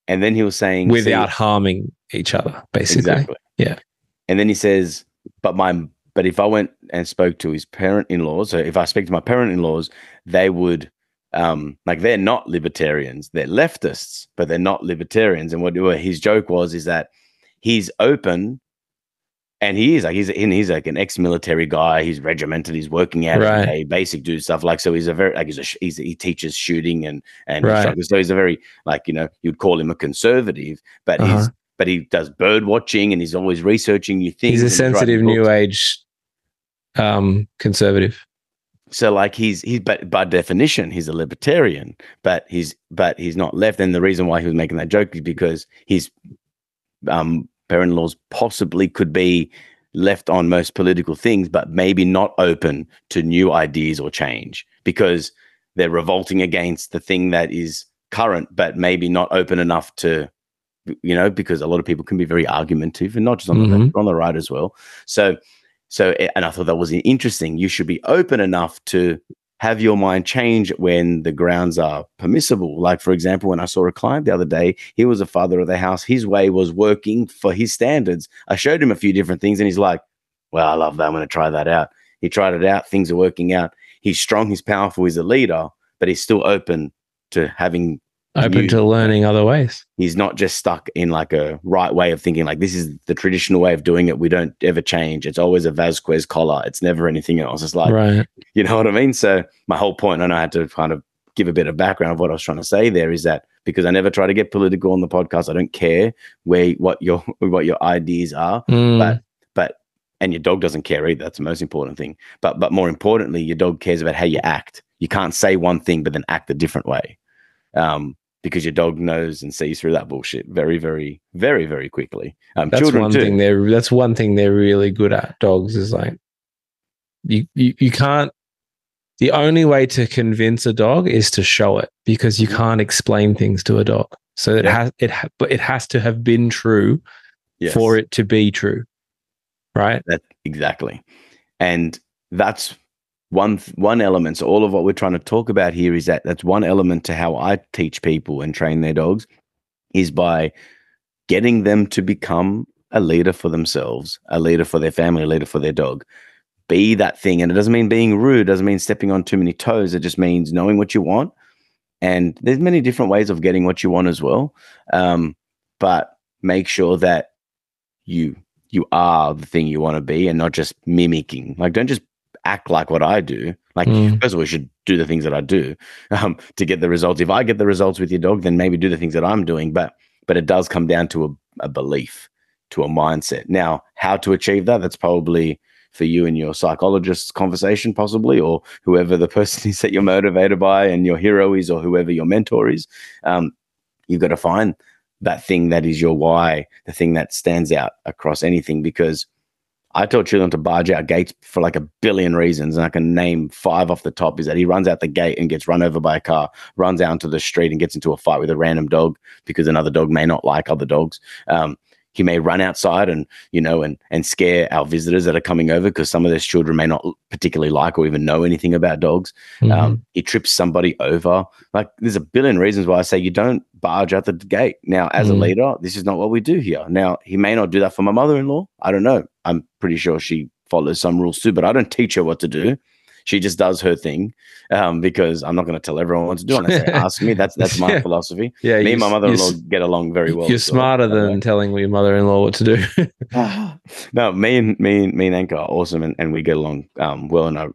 And then he was saying, without harming each other, basically. Exactly. Yeah. And then he says, but my but if I went and spoke to his parent in laws, so if I speak to my parent in laws, they would um like they're not libertarians, they're leftists, but they're not libertarians. And what, what his joke was is that he's open and he is like he's and he's like an ex-military guy. He's regimented. He's working out Right. day, basic dude stuff. Like so, he's a very like he's a he's, he teaches shooting and and Right. so he's a very like you know you'd call him a conservative, but he's Uh-huh. But he does bird watching and he's always researching new things. He's a sensitive new age um conservative. So like he's he's but by definition he's a libertarian, but he's but he's not left. And the reason why he was making that joke is because his um parent laws possibly could be left on most political things, but maybe not open to new ideas or change because they're revolting against the thing that is current, but maybe not open enough to, you know, because a lot of people can be very argumentative and not just on, the, Mhm. on the right as well. So, so, and I thought that was interesting. You should be open enough to have your mind change when the grounds are permissible. Like, for example, when I saw a client the other day, he was a father of the house. His way was working for his standards. I showed him a few different things and he's like, well, I love that. I'm going to try that out. He tried it out. Things are working out. He's strong. He's powerful. He's a leader, but he's still open to having Open to learning other ways. he's not just stuck in like a right way of thinking like this is the traditional way of doing it. We don't ever change. It's always a vasquez collar. It's never anything else. It's like right. you know what i mean? So my whole point and i had to kind of give a bit of background of what i was trying to say there is that because i never try to get political on the podcast i don't care where what your what your ideas are. Mm, but but and your dog doesn't care either. That's the most important thing. But but more importantly your dog cares about how you act. You can't say one thing but then act a different way. Um because your dog knows and sees through that bullshit very very very very quickly um that's children one too thing they're that's one thing they're really good at. Dogs is like you, you you can't. The only way to convince a dog is to show it because you Mhm. can't explain things to a dog. So it Yeah. has it ha- but it has to have been true Yes, for it to be true, right? that exactly and that's one one element. So all of what we're trying to talk about here is that that's one element to how i teach people and train their dogs is by getting them to become a leader for themselves a leader for their family a leader for their dog. Be that thing. And it doesn't mean being rude. Doesn't mean stepping on too many toes. It just means knowing what you want. And there's many different ways of getting what you want as well. Um, but make sure that you you are the thing you want to be and not just mimicking. Like don't just act like what i do like Mm. first of all you should do the things that i do um, to get the results if i get the results with your dog then maybe do the things that i'm doing but but it does come down to a, a belief to a mindset now how to achieve that that's probably for you and your psychologist's conversation possibly or whoever the person is that you're motivated by and your hero is or whoever your mentor is um, you've got to find that thing that is your why, the thing that stands out across anything. Because I tell children to barge out gates for like a billion reasons, and I can name five off the top. Is that he runs out the gate and gets run over by a car, runs out into the street and gets into a fight with a random dog because another dog may not like other dogs. Um, he may run outside and you know and and scare our visitors that are coming over because some of those children may not particularly like or even know anything about dogs Mhm. um, he trips somebody over. Like there's a billion reasons why I say you don't barge out the gate. Now, as a Mm. leader, this is not what we do here. Now, he may not do that for my mother-in-law. I don't know. I'm pretty sure she follows some rules too, but I don't teach her what to do. She just does her thing um, because I'm not going to tell everyone what to do. Unless they ask me. That's that's my Yeah. philosophy. yeah, me and my mother-in-law get along very well. You're well, smarter than telling your mother-in-law what to do. no, me and me and me and Anka are awesome, and, and we get along um, well, and I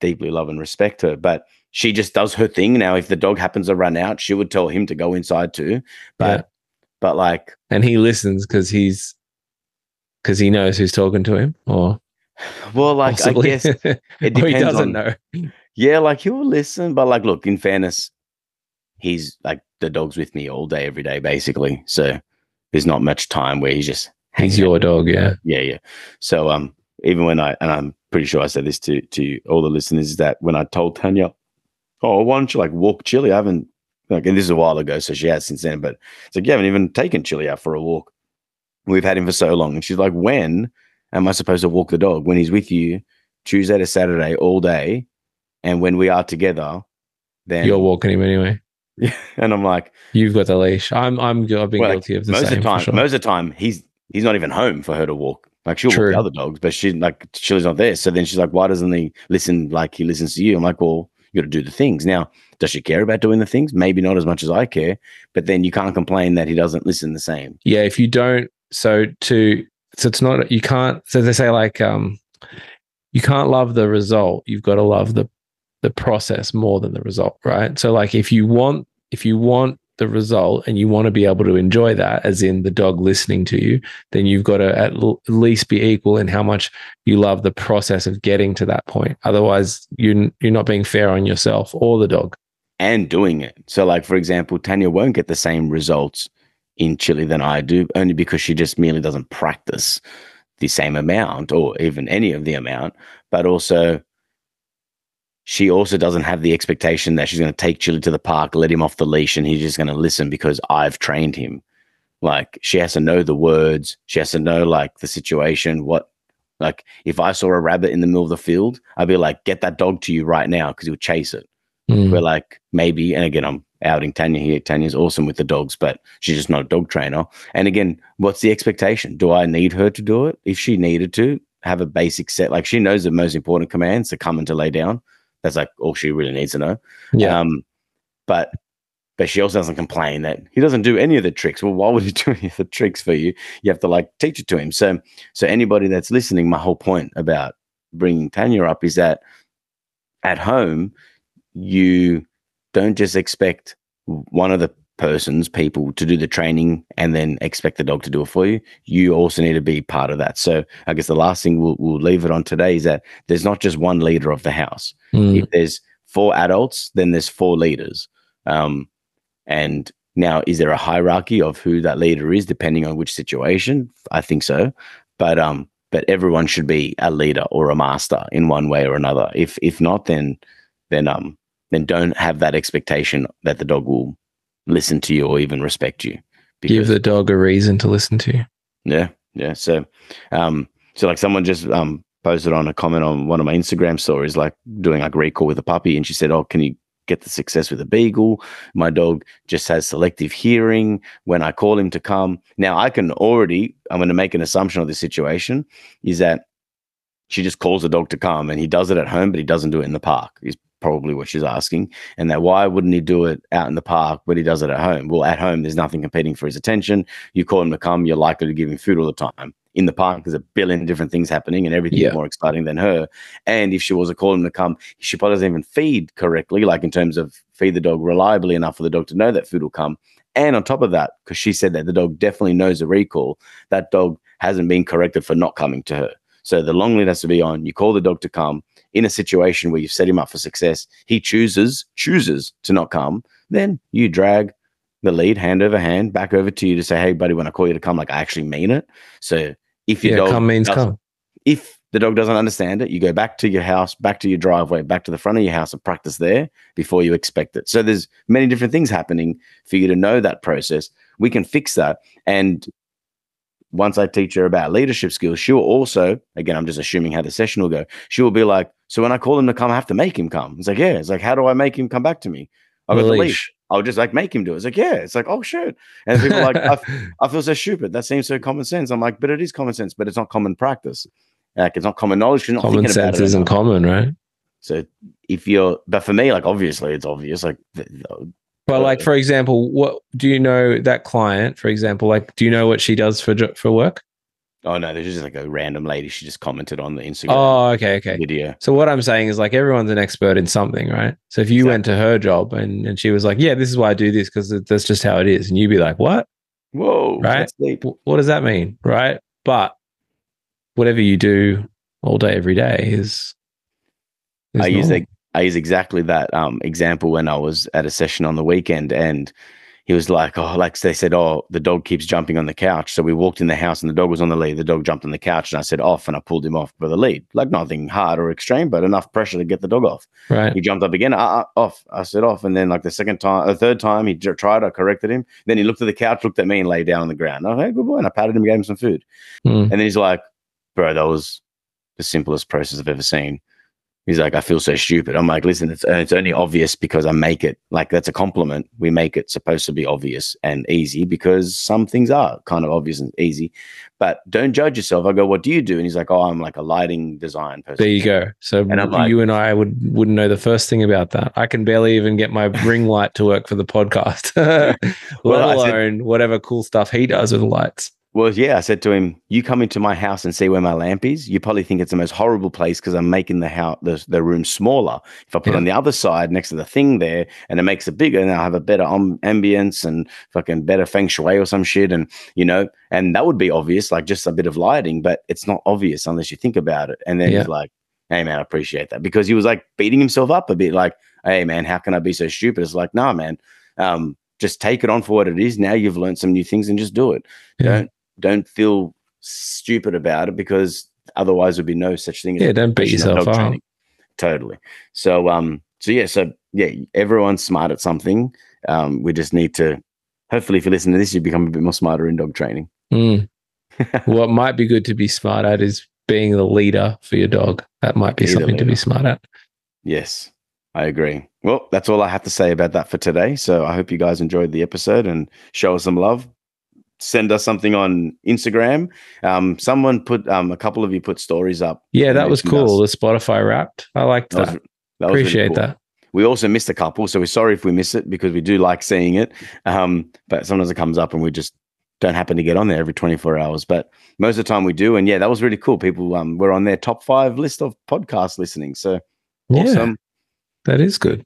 deeply love and respect her. But she just does her thing. Now, if the dog happens to run out, she would tell him to go inside too. But Yeah. but like, and he listens because he's because he knows who's talking to him, or well, like possibly. I guess it or he depends doesn't on. know. Yeah, like he'll listen, but like, look, in fairness, he's like the dog's with me all day, every day, basically. So there's not much time where he's just He's hanging out your dog, yeah. yeah yeah so um even when i and i'm pretty sure i said this to to all the listeners is that when i told tanya oh why don't you like walk chili i haven't like and this is a while ago so she has since then but it's like you haven't even taken chili out for a walk we've had him for so long and she's like when am i supposed to walk the dog when he's with you tuesday to saturday all day and when we are together then You're walking him anyway. Yeah, and i'm like You've got the leash. I'm. I'm. I've been Well, like, guilty of the most same. of the time, sure. most of the time, he's he's not even home for her to walk. Like she'll walk True. the other dogs, but she like Chili's not there. So then she's like, "Why doesn't he listen like he listens to you?" I'm like, "Well, you got to do the things." Now, does she care about doing the things? Maybe not as much as I care, but then you can't complain that he doesn't listen the same. yeah. If you don't, so to so it's not you can't. So they say like um, you can't love the result. You've got to love the the process more than the result, right? So like if you want if you want the result and you want to be able to enjoy that as in the dog listening to you then you've got to at l- least be equal in how much you love the process of getting to that point otherwise you you're not being fair on yourself or the dog and doing it. So, like for example, Tanya won't get the same results in Chili than I do, only because she just merely doesn't practice the same amount or even any of the amount. But also, she also doesn't have the expectation that she's going to take Chili to the park, let him off the leash, and he's just going to listen because I've trained him. Like she has to know the words, she has to know like the situation. What, like, if I saw a rabbit in the middle of the field, I'd be like, "Get that dog to you right now," because he'll chase it. Mm. We're like, maybe, and again, I'm outing Tanya here. Tanya's awesome with the dogs, but she's just not a dog trainer. And again, what's the expectation? Do I need her to do it? If she needed to have a basic set, like she knows the most important commands to come and to lay down. That's like all she really needs to know. Yeah. Um, but but she also doesn't complain that he doesn't do any of the tricks. Well, why would he do any of the tricks for you? You have to like teach it to him. So so anybody that's listening, my whole point about bringing Tanya up is that at home you don't just expect one of the persons, people to do the training and then expect the dog to do it for you. You also need to be part of that. So I guess the last thing we'll, we'll leave it on today is that there's not just one leader of the house. Mm. If there's four adults, then there's four leaders. Um, and now, is there a hierarchy of who that leader is depending on which situation? I think so. But um, but everyone should be a leader or a master in one way or another. If if not, then then um then don't have that expectation that the dog will listen to you or even respect you. Give the dog a reason to listen to you. Yeah, yeah. So, um, so like someone just um posted on a comment on one of my Instagram stories, like doing like recall with a puppy, and she said, "Oh, can you get the success with a beagle? My dog just has selective hearing when I call him to come." Now, I can already, I'm going to make an assumption of the situation is that she just calls the dog to come, and he does it at home, but he doesn't do it in the park. Is probably what she's asking. And that why wouldn't he do it out in the park, but he does it at home? Well, at home, there's nothing competing for his attention. You call him to come, you're likely to give him food all the time. In the park, there's a billion different things happening and everything's Yeah. more exciting than her. And if she was to call him to come, she probably doesn't even feed correctly, like in terms of feed the dog reliably enough for the dog to know that food will come. And on top of that, because she said that the dog definitely knows the recall, that dog hasn't been corrected for not coming to her. So the long lead has to be on. You call the dog to come in a situation where you've set him up for success. He chooses chooses to not come. Then you drag the lead hand over hand back over to you to say, "Hey, buddy, when I call you to come, like I actually mean it." So if your Yeah, dog come means come. if the dog doesn't understand it, you go back to your house, back to your driveway, back to the front of your house and practice there before you expect it. So there's many different things happening for you to know that process. We can fix that. And once I teach her about leadership skills, she'll also, again, I'm just assuming how the session will go. She will be like, So when I call him to come, I have to make him come. It's like, Yeah. It's like, How do I make him come back to me? I've got the leash. I'll just like make him do it. It's like, yeah, it's like, oh shit. And people are like, I, I feel so stupid. That seems so common sense. I'm like, but it is common sense, but it's not common practice. Like it's not common knowledge. You're not Common thinking about sense isn't enough. common, right? So if you're, but for me, like obviously it's obvious. Like, But like, for example, what do you know that client? For example, like, do you know what she does for for work? Oh no, there's just like a random lady. She just commented on the Instagram Oh, okay, okay. video. So what I'm saying is like everyone's an expert in something, right? So if you went to her job and, and she was like, "Yeah, this is why I do this because that's just how it is," and you'd be like, "What? Whoa, Right? What does that mean?" Right? But whatever you do all day, every day is. is I use normal. like I use exactly that um, example when I was at a session on the weekend, and he was like, "Oh, like they said, oh, the dog keeps jumping on the couch." So we walked in the house, and the dog was on the lead. The dog jumped on the couch, and I said, "Off," and I pulled him off by the lead, like nothing hard or extreme, but enough pressure to get the dog off. right. He jumped up again, uh, uh, off. I said off, and then like the second time, the third time, he j- tried. I corrected him. Then he looked at the couch, looked at me, and lay down on the ground. Oh, hey, good boy, and I patted him, gave him some food. Mm. And then he's like, bro, that was the simplest process I've ever seen. He's like, I feel so stupid. I'm like, listen, it's, it's only obvious because I make it like that's a compliment. We make it supposed to be obvious and easy because some things are kind of obvious and easy. But don't judge yourself. I go, what do you do? And he's like, oh, I'm like a lighting design person. There you go. So And I'm like- you and I would wouldn't know the first thing about that. I can barely even get my ring light to work for the podcast, let Well, I said- alone whatever cool stuff he does with lights. Well, yeah, I said to him, "You come into my house and see where my lamp is. You probably think it's the most horrible place because I'm making the house, the, the room smaller. If I put it Yeah. on the other side next to the thing there, and it makes it bigger, and I have a better um, ambience and fucking better feng shui or some shit, and you know, and that would be obvious, like just a bit of lighting, but it's not obvious unless you think about it. And then Yeah. he's like, "Hey, man, I appreciate that," because he was like beating himself up a bit, like, "Hey, man, how can I be so stupid?" It's like, "Nah, man, um, just take it on for what it is. Now you've learned some new things and just do it." Yeah. don't don't feel stupid about it because otherwise there'd be no such thing as Yeah, don't beat yourself up. training. totally. So um, so yeah, so yeah, everyone's smart at something. Um, we just need to. Hopefully, if you listen to this, you become a bit more smarter in dog training. Mm. what might be good to be smart at is being the leader for your dog. That might be something to be smart at. Yes, I agree. Well, that's all I have to say about that for today. So I hope you guys enjoyed the episode and show us some love. Send us something on Instagram. Um, someone put um, a couple of you put stories up. Yeah, that was cool. us. The Spotify wrapped. I liked That that. was, that was really Appreciate cool. that. We also missed a couple, so we're sorry if we miss it because we do like seeing it. Um, but sometimes it comes up and we just don't happen to get on there every 24 hours. But most of the time we do. And yeah, that was really cool. People um, were on their top five list of podcast listening. So Yeah, awesome. that is good.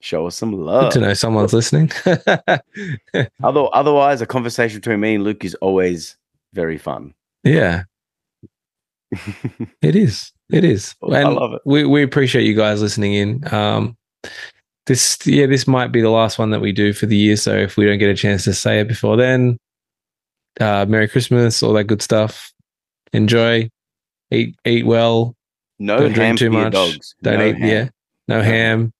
Show us some Good love. to know someone's listening. Other, otherwise, a conversation between me and Luke is always very fun. yeah, it is. It is. I love it. we, we appreciate you guys listening in. Um, this yeah, this might be the last one that we do for the year. So if we don't get a chance to say it before then, uh, Merry Christmas, all that good stuff. Enjoy, eat eat well. No Don't drink too much. dogs. Don't no eat. ham. Yeah, no, No ham.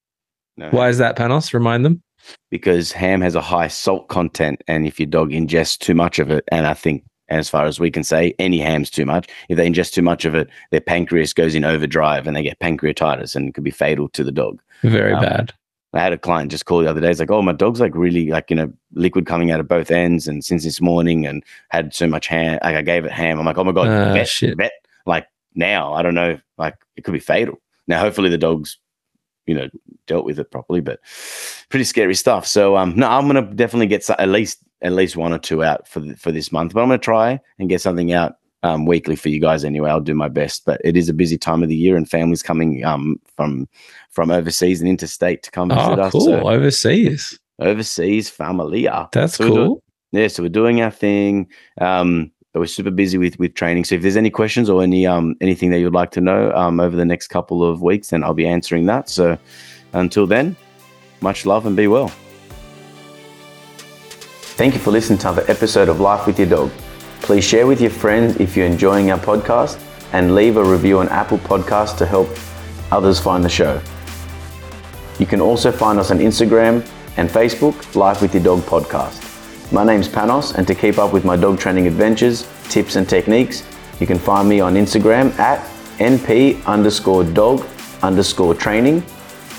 No Why is that, Panos? Remind them. Because ham has a high salt content, and if your dog ingests too much of it, and I think, as far as we can say, any ham's too much. If they ingest too much of it, their pancreas goes in overdrive, and they get pancreatitis, and it could be fatal to the dog. Very Um, bad. I had a client just call the other day. It's like, oh, my dog's like really like you know liquid coming out of both ends, and since this morning, and had so much ham. Like I gave it ham. I'm like, oh my god, Ah, vet, shit. vet. Like now, I don't know. Like it could be fatal. Now, hopefully, the dog's you know dealt with it properly, but pretty scary stuff. So um, no, I'm gonna definitely get at least at least one or two out for th- for this month, but I'm gonna try and get something out um, weekly for you guys anyway. I'll do my best, but it is a busy time of the year, and families coming um, from from overseas and interstate to come visit Oh, us. cool. So Overseas. overseas familia. That's So cool. Yeah, so we're doing our thing. Um, but we're super busy with with training. So if there's any questions or any um anything that you'd like to know um over the next couple of weeks, then I'll be answering that. So until then, much love and be well. Thank you for listening to another episode of Life with Your Dog. Please share with your friends if you're enjoying our podcast and leave a review on Apple Podcasts to help others find the show. You can also find us on Instagram and Facebook, Life with Your Dog Podcast. My name's Panos, and to keep up with my dog training adventures, tips, and techniques, you can find me on Instagram at np underscore dog underscore training,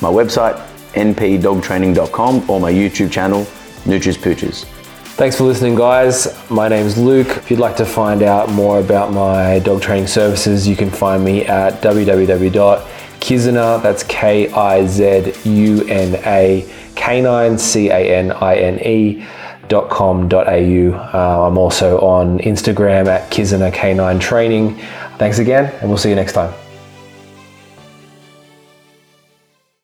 my website npdogtraining.com, or my YouTube channel, Nutris Pooches. Thanks for listening, guys. My name's Luke. If you'd like to find out more about my dog training services, you can find me at www.kizuna, that's K I Z U N A, canine, C A N I N E. Dot com dot au. Uh, I'm also on Instagram at Kizuna Canine Training. Thanks again, and we'll see you next time.